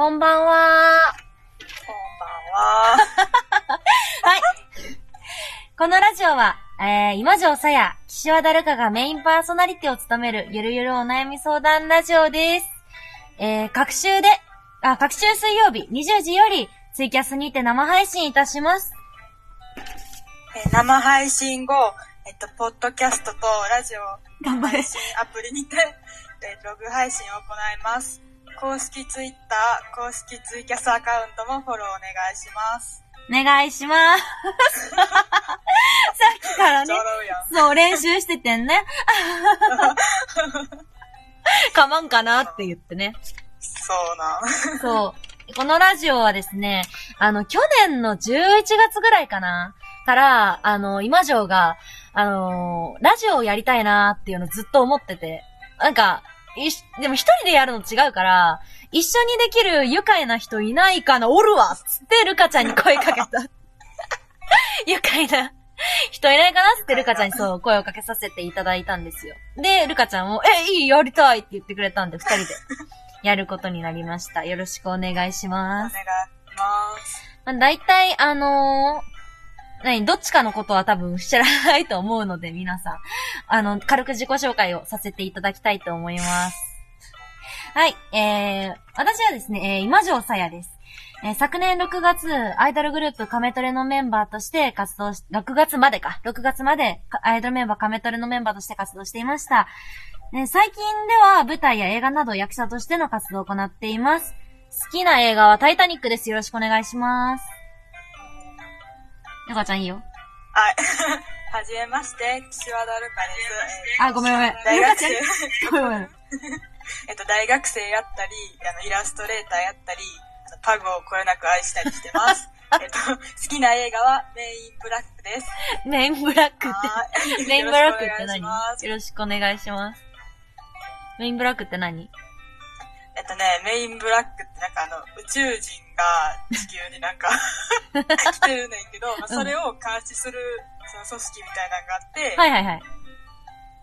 こんばんは。こんばんは。はい。このラジオは、えー、今城さや、岸和田るかがメインパーソナリティを務める、ゆるゆるお悩み相談ラジオです。えー、各週で、あ、各週水曜日20時より、ツイキャスにて生配信いたします。えー生配信後、えっと、ポッドキャストとラジオ頑張れ配。信アプリにて、えーログ配信を行います。公式ツイッター、公式ツイキャスアカウントもフォローお願いします。お願いします。さっきからね。そう、練習しててんね。かまんかなって言ってね。そうなん。そう。このラジオはですね、あの、去年の11月ぐらいかなから、あの、今城が、あのラジオをやりたいなっていうのをずっと思ってて。なんか、いしでも一人でやるの違うから、一緒にできる愉快な人いないかなおるわつってルカちゃんに声かけた。愉快な人いないかなつってルカちゃんにそう声をかけさせていただいたんですよ。で、ルカちゃんも、え、いい、やりたいって言ってくれたんで、二人でやることになりました。よろしくお願いしおます。願いします。まあ、大体、あのー何、どっちかのことは多分知らないと思うので、皆さん。あの、軽く自己紹介をさせていただきたいと思います。はい、えー、私はですね、えー、今城さやです。えー昨年6月、アイドルグループカメトレのメンバーとして活動し、6月までか、6月までアイドルメンバーカメトレのメンバーとして活動していました。ね最近では舞台や映画など役者としての活動を行っています。好きな映画はタイタニックです。よろしくお願いします。よかちゃんいいよ。はい。はじめまして、岸和田るかです。えーあ、ごめんごめん。大学生ごめんごめん。えっと、大学生やったり、あの、イラストレーターやったり、あのパグをこよなく愛したりしてます。えっと、好きな映画はメインブラックです。メインブラックっはいて、メインブラックって何？よろしくお願いします。メインブラックって何？えっとね、メインブラックってなんかあの、宇宙人が地球になんか 来てるねんけど、まあ、それを監視する、その組織みたいなのがあって、はいはいはい。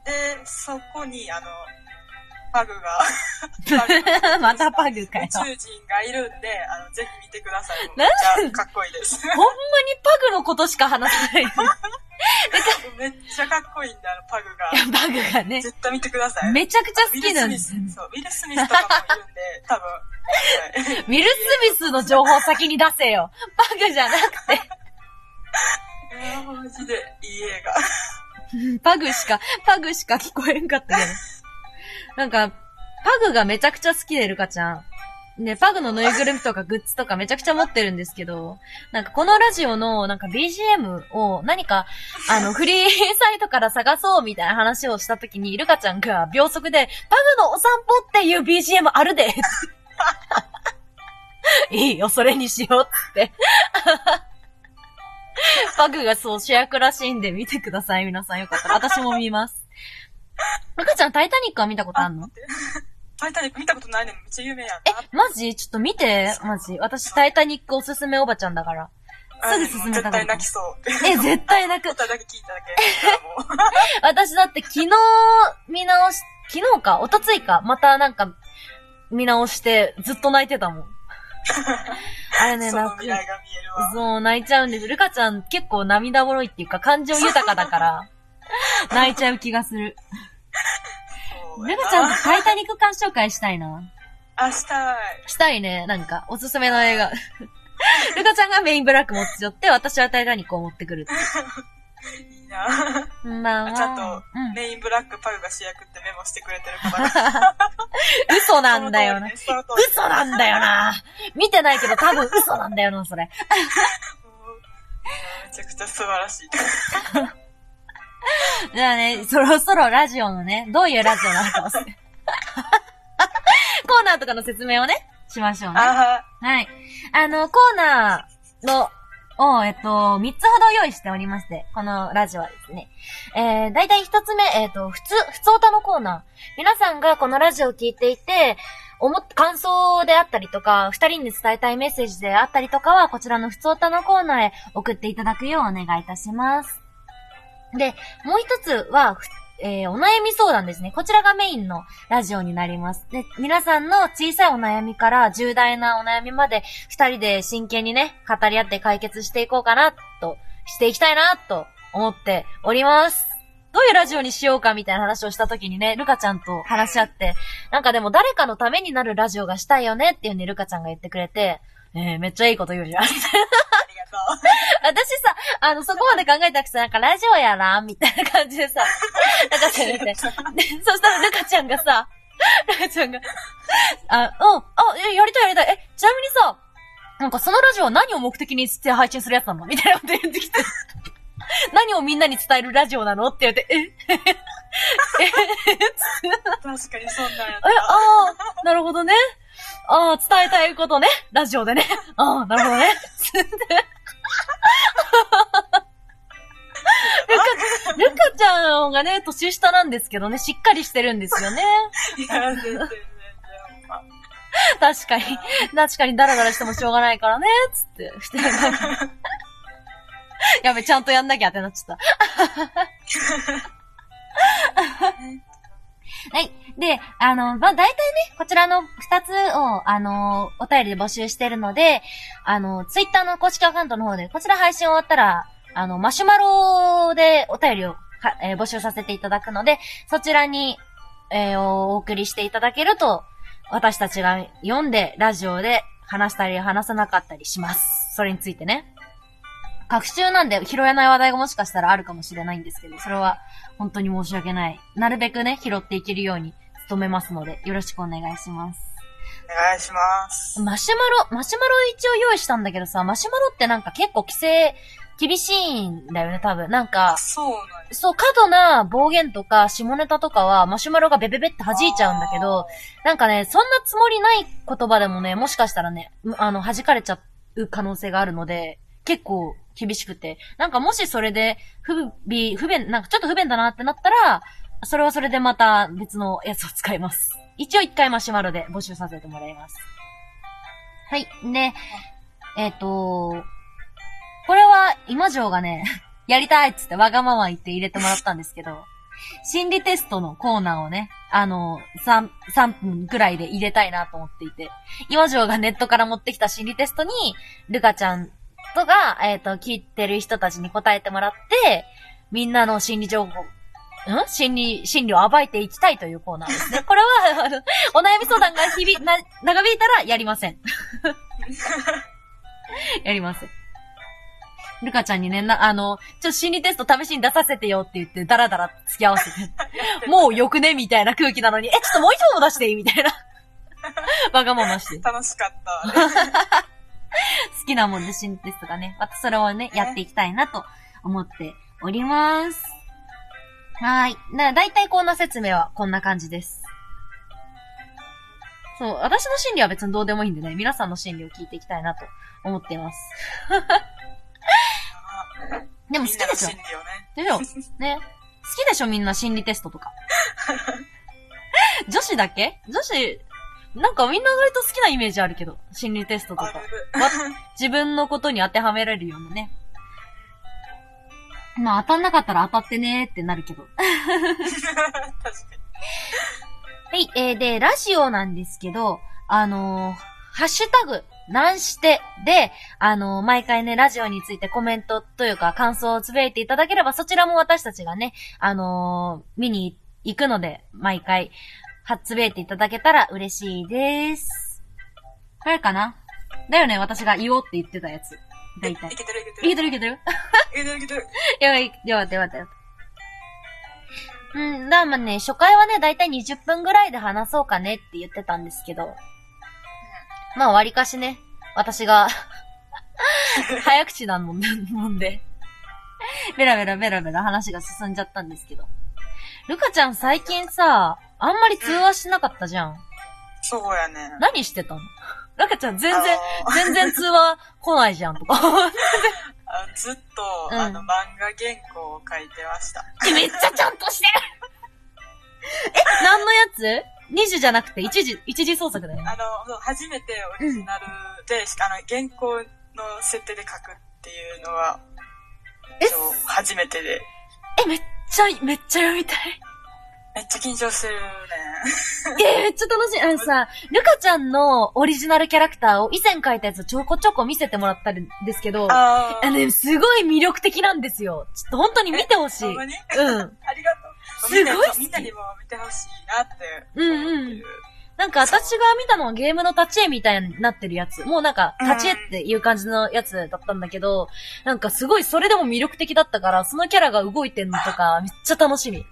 で、そこにあの、パグが、パグが またパグかよ宇。宙人がいるんで、あの、ぜひ見てください。めっちゃかっこいいです。ほんまにパグのことしか話さない。い めっちゃかっこいいんで、あの、パグが。や、パグがね、絶対見てください。めちゃくちゃ好きなんです。そう、ウィル・スミスとかもいるんで、多分。はいウィル・スミスの情報先に出せよ。パグじゃなくて。えー、マジでいい映画。パグしか、パグしか聞こえんかったけど。なんか、パグがめちゃくちゃ好きで、ルカちゃん。ね、パグのぬいぐるみとかグッズとかめちゃくちゃ持ってるんですけど、なんかこのラジオのなんか BGM を何か、あの、フリーサイトから探そうみたいな話をしたときに、ルカちゃんが秒速で、パグのお散歩っていう BGM あるでいいよ、それにしようっつって。パグがそう主役らしいんで見てください、皆さんよかったら。私も見ます。ルカちゃん、タイタニックは見たことあんの？タイタニック見たことないのにめっちゃ有名やんえな。、マジ？ちょっと見て、マジ。私、タイタニックおすすめおばちゃんだから。すぐ進めたから絶対泣きそう。え、絶対泣く。歌だけ聞いただけ。私だって昨日見直し、昨日か、おとついか、またなんか、見直して、ずっと泣いてたもん。あれね、泣く。そう、泣いちゃうんです。ルカちゃん結構涙もろいっていうか、感情豊かだから、泣いちゃう気がする。ルカちゃんとタイタニック鑑賞会したいな。あ、したい。したいね。なんか、おすすめの映画。ルカちゃんがメインブラック持ち寄って、私はタイタニックを持ってくるっていう。いいなこんばんは。ちゃんとうん。メインブラックパグが主役ってメモしてくれてるから。が。嘘なんだよな。嘘なんだよな。見てないけど多分嘘なんだよな、それ。めちゃくちゃ素晴らしい。じゃあね、そろそろラジオのね、どういうラジオなのかを コーナーとかの説明をね、しましょうね。あは、はい。あの、コーナーの、を、えっと、三つほど用意しておりまして、このラジオはですね。えー、だいたい一つ目、えっ、と、普通、普通歌のコーナー。皆さんがこのラジオを聞いていて、思っ、感想であったりとか、二人に伝えたいメッセージであったりとかは、こちらの普通歌のコーナーへ送っていただくようお願いいたします。で、もう一つは、えー、お悩み相談ですね。こちらがメインのラジオになります。で、皆さんの小さいお悩みから重大なお悩みまで、二人で真剣にね、語り合って解決していこうかな、と、していきたいな、と思っております。どういうラジオにしようかみたいな話をした時にね、ルカちゃんと話し合って、なんかでも誰かのためになるラジオがしたいよねっていうね、ルカちゃんが言ってくれて、えー、めっちゃいいこと言うじゃん。私さ、あの、そこまで考えたくさ、なんかラジオやらみたいな感じでさ、ルカちゃんが言って、で、そしたらルカちゃんがさ、ルカちゃんが、あ、うん、あ、え、やりたいやりたい。え、ちなみにさ、なんかそのラジオは何を目的にして配信するやつなのみたいなこと言ってきて。何をみんなに伝えるラジオなのって言って、ええ。確かにそんなんやっえ、ああ、なるほどね。ああ、伝えたいことね。ラジオでね。ああ、なるほどね。つってルカ、ルカちゃんがね、年下なんですけどね、しっかりしてるんですよね。た。いや、全然全然。まあ確かに。確かにダラダラしてもしょうがないからね、つって。して やべ、ちゃんとやんなきゃってなっちゃった。はい。で、あの、まあ、大体ね、こちらの二つを、あの、お便りで募集してるので、あの、ツイッターの公式アカウントの方で、こちら配信終わったら、あの、マシュマロでお便りをか、えー募集させていただくので、そちらに、えーお送りしていただけると、私たちが読んで、ラジオで話したり話さなかったりします。それについてね。学習なんで拾えない話題がもしかしたらあるかもしれないんですけど、それは本当に申し訳ない。なるべくね、拾っていけるように努めますので、よろしくお願いします。お願いします。マシュマロ、マシュマロ一応用意したんだけどさ、マシュマロってなんか結構規制厳しいんだよね、多分。なんかあ、、そうなんや。そう、過度な暴言とか下ネタとかはマシュマロがベベベって弾いちゃうんだけど、なんかね、そんなつもりない言葉でもね、もしかしたらね、むあの、弾かれちゃう可能性があるので、結構厳しくて。なんかもしそれで、不備、不便、なんかちょっと不便だなってなったら、それはそれでまた別のやつを使います。一応一回マシュマロで募集させてもらいます。はい。で、えっ、と、これは今城がね、やりたいっつってわがまま言って入れてもらったんですけど、心理テストのコーナーをね、あの、3、3分くらいで入れたいなと思っていて、今城がネットから持ってきた心理テストに、ルカちゃんとが、えっ、と、聞いてる人たちに答えてもらって、みんなの心理情報、ん心理、心理を暴いていきたいというコーナーですね。これは、あの、お悩み相談が日々、な、長引いたらやりません。やりません。ルカちゃんにね、な、あの、ちょっと心理テスト試しに出させてよって言って、ダラダラ付き合わせて。もうよくねみたいな空気なのに、え、ちょっともう一問出していいみたいな。わがままして。楽しかった。好きなもんで心理テストがね、またそれをね、やっていきたいなと思っております。はーい。な、だいたいコーナー説明はこんな感じです。そう、私の心理は別にどうでもいいんでね、皆さんの心理を聞いていきたいなと思っています。でも好きでしょ。でしょね。好きでしょみんな心理テストとか。女子だけ？女子、なんかみんな割と好きなイメージあるけど、心理テストとか。自分のことに当てはめられるようなね。まあ当たんなかったら当たってねーってなるけど。はい、えー、で、ラジオなんですけど、あのーハッシュタグ、なんしてで、あのー毎回ね、ラジオについてコメントというか感想をつぶやいていただければ、そちらも私たちがね、あのー見に行くので、毎回、はつぶやいていただけたら嬉しいです。これかな？だよね、私が言おうって言ってたやつ。だいたいい。けてるいけてる。いけてるいけてる？いけてるいけてる。やばい、よかったよかったよ。うん、だからまあね、初回はね、だいたい20分ぐらいで話そうかねって言ってたんですけど、まあ割かしね、私が、早口なもんで、もんで、ベラベラベラベラ話が進んじゃったんですけど。ルカちゃん最近さ、あんまり通話しなかったじゃん。そうやね。何してたの？ルカちゃん全然、全然通話来ないじゃんとか。あのずっと、うんあの、漫画原稿を書いてました。めっちゃちゃんとしてるえ、何のやつ？二次じゃなくて一時、一時創作だよね。あの、初めてオリジナルで、あの、原稿の設定で書くっていうのは、え？初めてで。え、めっちゃ、めっちゃ読みたい。めっちゃ緊張するね。えー、めっちゃ楽しい。あのさ、ルカちゃんのオリジナルキャラクターを以前描いたやつをちょこちょこ見せてもらったんですけど、ああー。のね、すごい魅力的なんですよ。ちょっと本当に見てほしい。うん。ありがとう。すごいみんなにも見てほしいなってうんうんる。。なんか私が見たのはゲームの立ち絵みたいになってるやつ。もうなんか立ち絵っていう感じのやつだったんだけど、なんかすごいそれでも魅力的だったから、そのキャラが動いてんのとかめっちゃ楽しみ。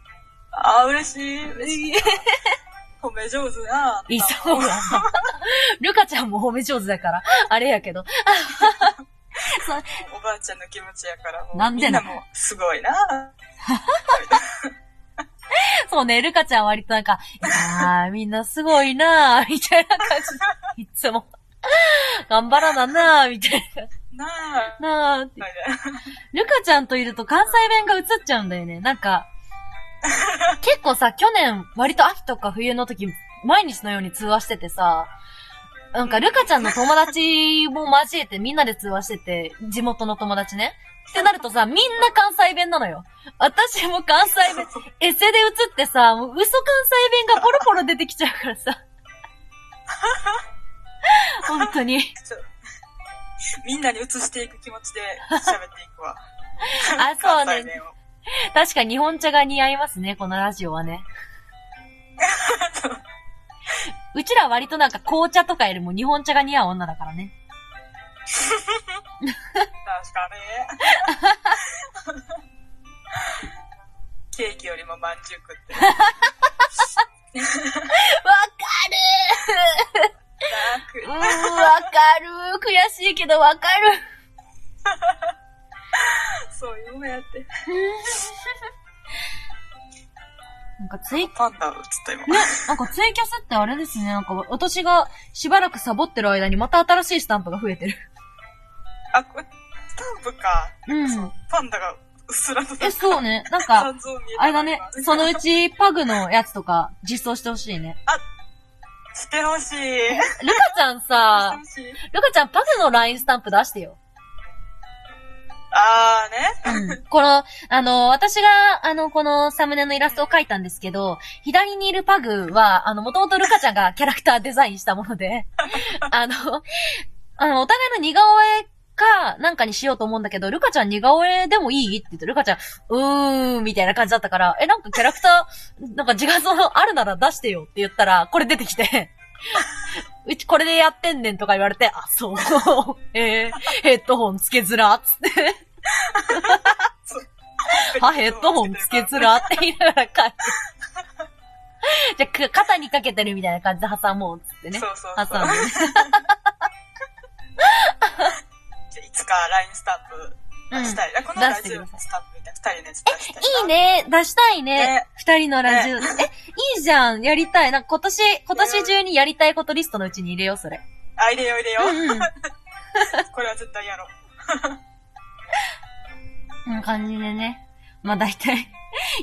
あー、嬉しい。嬉しい。褒め上手な。いそうやな。ルカちゃんも褒め上手だから、あれやけど。おばあちゃんの気持ちやから、なんでなみんなもすごいな。そうね、ルカちゃん割となんか、いやー、みんなすごいなー、みたいな感じ。いつも。頑張らななー、みたいなあ。な。なーって。はいルカちゃんといると関西弁が映っちゃうんだよね。なんか、結構さ、去年、割と秋とか冬の時、毎日のように通話しててさ、なんか、ルカちゃんの友達も交えてみんなで通話してて、地元の友達ね。ってなるとさ、みんな関西弁なのよ。私も関西弁、エセで映ってさ、もう嘘関西弁がポロポロ出てきちゃうからさ。本当に。みんなに移していく気持ちで喋っていくわ。あ、そうね。確かに日本茶が似合いますね、このラジオはね。うちら割となんか紅茶とかよりも日本茶が似合う女だからね。確かに。ケーキよりもまんじゅう食って。わかるーうーん、わかるー悔しいけどわかる。そういうのやって。なんかツイ、パンダ映った今。なんかツイキャスってあれですね、なんか私がしばらくサボってる間にまた新しいスタンプが増えてる。あ、これ、スタンプか。うんそうパンダがうっすらと。え、そうね。なんか、あれだね、そのうちパグのやつとか実装してほしいね。してほしい。ルカちゃんさ。ルカちゃんパグの LINE スタンプ出してよ。あーね。うんこの、あの、私が、あの、このサムネのイラストを描いたんですけど、左にいるパグは、あの、もともとルカちゃんがキャラクターデザインしたもので、あの、あの、お互いの似顔絵か、なんかにしようと思うんだけど、ルカちゃん似顔絵でもいいって言って、ルカちゃん、うーん、みたいな感じだったから、え、なんかキャラクター、なんか自画像あるなら出してよって言ったら、これ出てきて、うちこれでやってんねんとか言われて、あ、そう、えー、ヘッドホンつけづら、つって。は、ヘッドホンつけづらって言いながら書いて。じゃあ、か肩にかけてるみたいな感じで挟もうっつってね。そうそうそう。挟んでいつか LINE スタンプ出したい。あこのラジオのスタンプみたいな二人のやつ出したいな。いいね出したいねね二人のラジオ。え、いいじゃんやりたい。なんか今年、今年中にやりたいことリストのうちに入れよう、それ。あ、入れよう入れよう。うんうん。これは絶対やろう。な感じでね。まあ大体、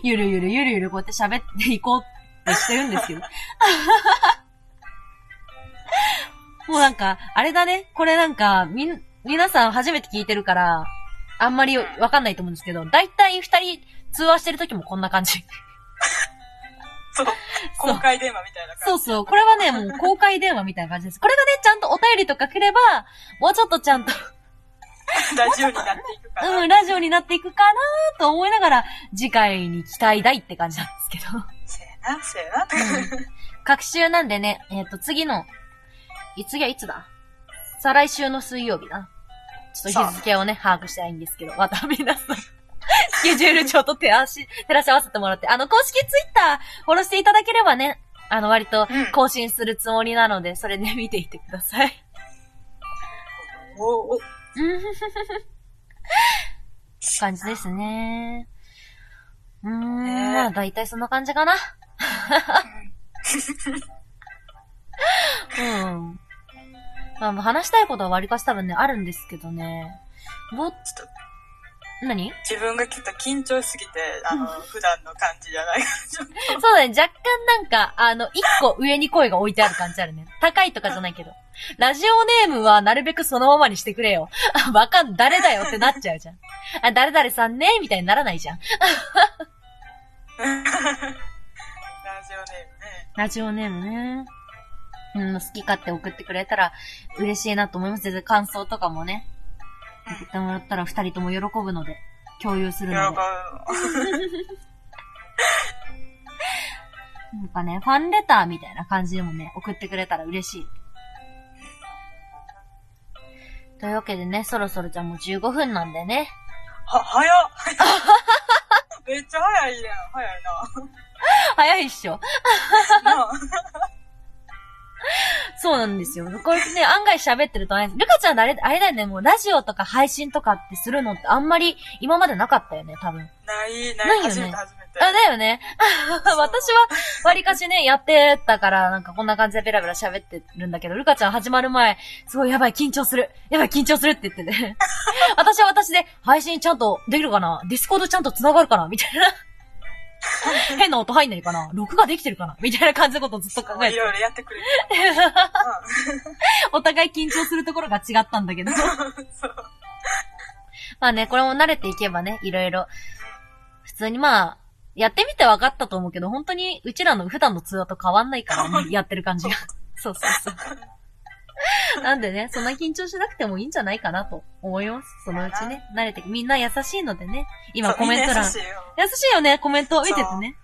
ゆるゆるゆるゆるこうやって喋っていこうってしてるんですけど。もうなんか、あれだね。これなんか、みん、皆さん初めて聞いてるから、あんまりわかんないと思うんですけど、大体二人通話してる時もこんな感じ。そう。公開電話みたいな感じ。そうそう。これはね、もう公開電話みたいな感じです。これがね、ちゃんとお便りとか来れば、もうちょっとちゃんと、ラジオになっていくかな。うん、ラジオになっていくかなと思いながら、次回に期待大って感じなんですけど。せやな、せやな。各週なんでね、えっ、と、次の、い次はいつだ？再来週の水曜日な。ちょっと日付をね、把握したいんですけど、また皆さん、スケジュール帳と手足、照らし合わせてもらって、あの、公式ツイッター、フォローしていただければね、あの、割とうん更新するつもりなので、それね、見ていってください。おおうん感じですね。うーん、まあ、だいたいそんな感じかな。うん。まあ、話したいことは割かし多分ね、あるんですけどね。もっと何？自分がきっと緊張しすぎて、あの、普段の感じじゃない。そうだね、若干なんか、あの、一個上に声が置いてある感じあるね。高いとかじゃないけど。ラジオネームはなるべくそのままにしてくれよ。あ、わかん、誰だよってなっちゃうじゃん。あ、誰々さんねみたいにならないじゃん。ラジオネームね。うん、好き勝手送ってくれたら嬉しいなと思います。全然感想とかもね。送ってもらったら二人とも喜ぶので、共有するので。なん。かね、ファンレターみたいな感じでもね、送ってくれたら嬉しい。というわけでね、そろそろじゃあもう15分なん。でね。は、早っめっちゃ早いやん。早いな早いっしょ。そうなんですよ。これね、案外喋ってるとあれ、ルカちゃんあれ、あれだよね、もうラジオとか配信とかってするのってあんまり今までなかったよね、多分。ない、ない、ないよね初めて初めて。あ、だよね。私は、割かしね、やってたから、なんかこんな感じでベラベラ喋ってるんだけど、ルカちゃん始まる前、すごいやばい、緊張する。やばい、緊張するって言ってて。私は私で、配信ちゃんとできるかな？ Discord ちゃんと繋がるかな？みたいな。変な音入んないかな？録画できてるかな？みたいな感じのことをずっと考えて。いろいろやってくれる。お互い緊張するところが違ったんだけど。まあね、これも慣れていけばね、いろいろ。普通にまあ、やってみて分かったと思うけど、本当にうちらの普段の通話と変わんないからね、やってる感じが。そうそうそう。なんでね、そんな緊張しなくてもいいんじゃないかなと思います。そのうちね、慣れて、みんな優しいのでね、今コメント欄。優しいよ。ね、コメント見ててね。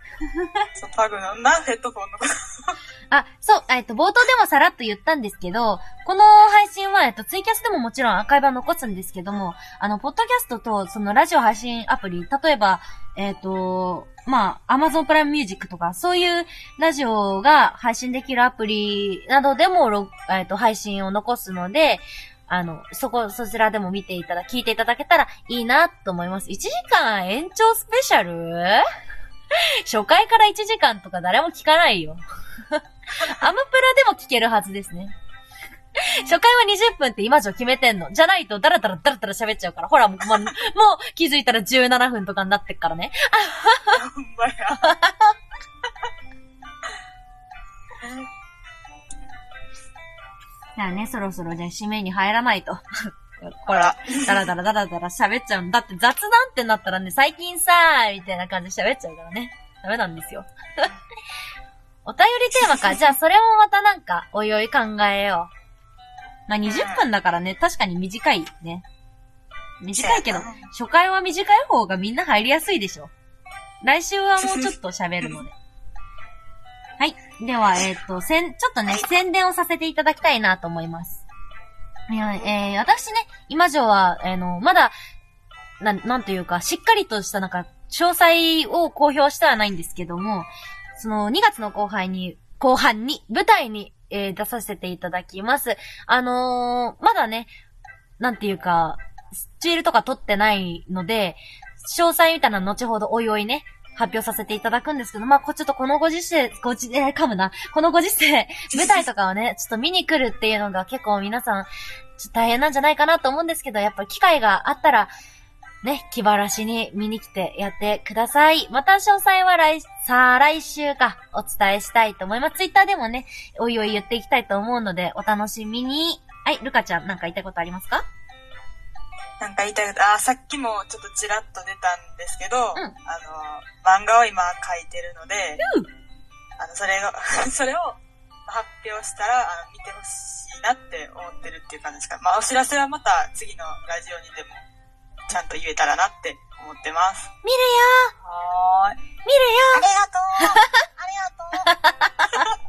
そう、パグの、な、ヘッドフォンの。あ、そう、えっと、冒頭でもさらっと言ったんですけど、この配信は、えっと、ツイキャスでももちろんアーカイブは残すんですけども、あの、ポッドキャストと、そのラジオ配信アプリ、例えば、えっと、まあ、Amazon プライムミュージックとか、そういうラジオが配信できるアプリなどでも、えっと、配信を残すので、あの、そこ、そちらでも見ていただ、聞いていただけたらいいなと思います。1時間延長スペシャル？初回から1時間とか誰も聞かないよ。アムプラでも聞けるはずですね。初回は20分って今じゃ決めてんの。じゃないとダラダラダラダラ喋っちゃうから。ほら、もう、まもう気づいたら17分とかになってっからね。ほんまや。じゃあね、そろそろじゃあ締めに入らないと。ほら、ダラダラダラダラ喋っちゃうんだって雑談ってなったらね、最近さー、みたいな感じで喋っちゃうからね。ダメなんですよ。お便りテーマか。じゃあそれもまたなんか、おいおい考えよう。まあ、20分だからね、確かに短いね。短いけど、初回は短い方がみんな入りやすいでしょ。来週はもうちょっと喋るので。はい。では、えっ、と、せん、ちょっとね、宣伝をさせていただきたいなと思います。いや、えー、私ね、今城は、あの、まだ、なん、なんというか、しっかりとしたなんか、詳細を公表してはないんですけども、その、2月の後半に、後半に、舞台に、えー出させていただきます。あのーまだね、なんていうか、スチールとか取ってないので、詳細みたいなの後ほどおいおいね、発表させていただくんですけど、まあ、こちょっとこのご時世、ごじ、えー噛むな。このご時世、舞台とかをね、ちょっと見に来るっていうのが結構皆さん、ちょっと大変なんじゃないかなと思うんですけど、やっぱ機会があったら、ね、気晴らしに見に来てやってください。また詳細は来、さあ来週か、お伝えしたいと思います。ツイッターでもね、おいおい言っていきたいと思うので、お楽しみに。はい、ルカちゃん、なんか言いたいことありますか？なんか言いたいこと、あ、さっきもちょっとちらっと出たんですけど、うんあの、漫画を今書いてるので、うんあの、それが、それを発表したら、あの、見てほしいなって思ってるっていう感じですか。まあ、お知らせはまた次のラジオにでも、ちゃんと言えたらなって思ってます。見るよはーい。見るよありがとうありがとう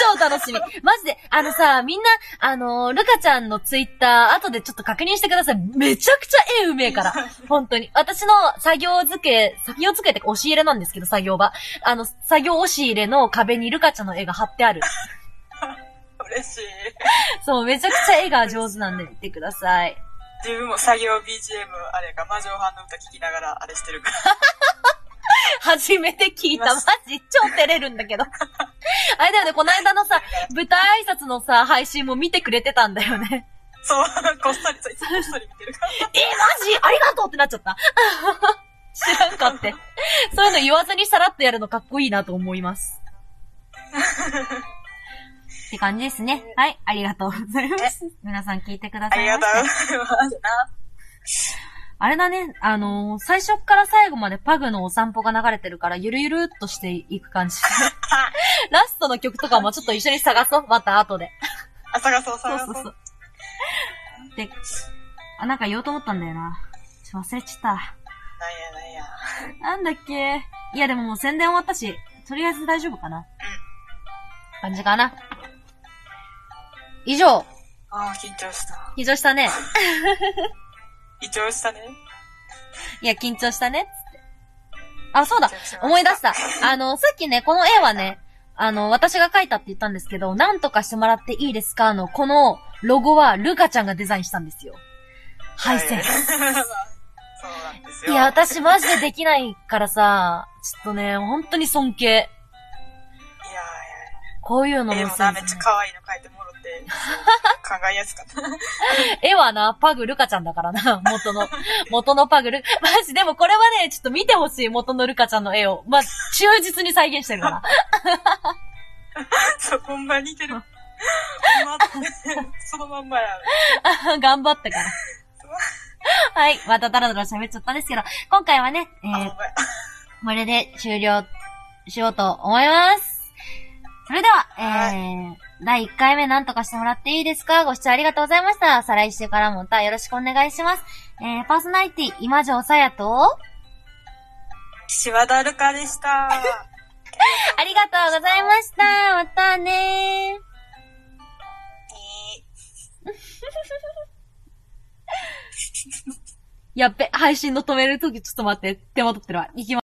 超楽しみ。マジで、あのさ、みんな、あのールカちゃんのツイッター、後でちょっと確認してください。めちゃくちゃ絵うめえから。本当に。私の作業机、作業机ってか押し入れなんですけど、作業場。あの、作業押し入れの壁にルカちゃんの絵が貼ってある。嬉しい。そう、めちゃくちゃ絵が上手なんで見てください。自分も作業 BGM、あれか、魔女派の歌聞きながらあれしてるから。初めて聞いた。マジ、超照れるんだけど。あれだよね、この間のさ、舞台挨拶のさ、配信も見てくれてたんだよね。そう、こっそり、いつもこっそり見てるから。え、マジ？ありがとうってなっちゃった。知らんかって。そういうの言わずにさらっとやるのかっこいいなと思います。って感じですね。はい、ありがとうございます。皆さん聞いてください。ありがとうございます。な。あれだね、あのー最初から最後までパグのお散歩が流れてるから、ゆるゆるっとしていく感じ。ラストの曲とかもちょっと一緒に探そう。また後で。あ、探そう、そう探そうう。そそう。で、あ、なんか言おうと思ったんだよな。ちょ忘れちゃった。なんやなんや。なんだっけ？いやでももう宣伝終わったし、とりあえず大丈夫かな。感じかな。以上、ああ、緊張した。緊張したね。緊張したね。いや、緊張したね。あ、そうだ思い出した。あの、さっきね、この絵はね、あの、私が描いたって言ったんですけど、なんとかしてもらっていいですかの、このロゴは、ルカちゃんがデザインしたんですよ。配線。はいそうなんですよ。いや、私マジでできないからさ、ちょっとね、本当に尊敬。いやこういうの絵もな、のセンスねめっちゃ可愛いの描いてもろって、考えやすかった。絵はな、パグルカちゃんだからな、元の、元のパグル、マジでもこれはね、ちょっと見てほしい、元のルカちゃんの絵を。まあ、忠実に再現してるから。そう、ほんま似てる。そのまんまや。頑張ったから。はい。またダラダラ喋っちゃったんですけど、今回はね、えー。これで終了しようと思います。それでは、えはー、第1回目なんとかしてもらっていいですか？ご視聴ありがとうございました。再来週からもまたよろしくお願いします。えー、パーソナリティ、今城さやと、岸和田るかでした。ありがとうございました。またねー。やっべ、配信の止めるときちょっと待って、手間取ってるわ。行きます。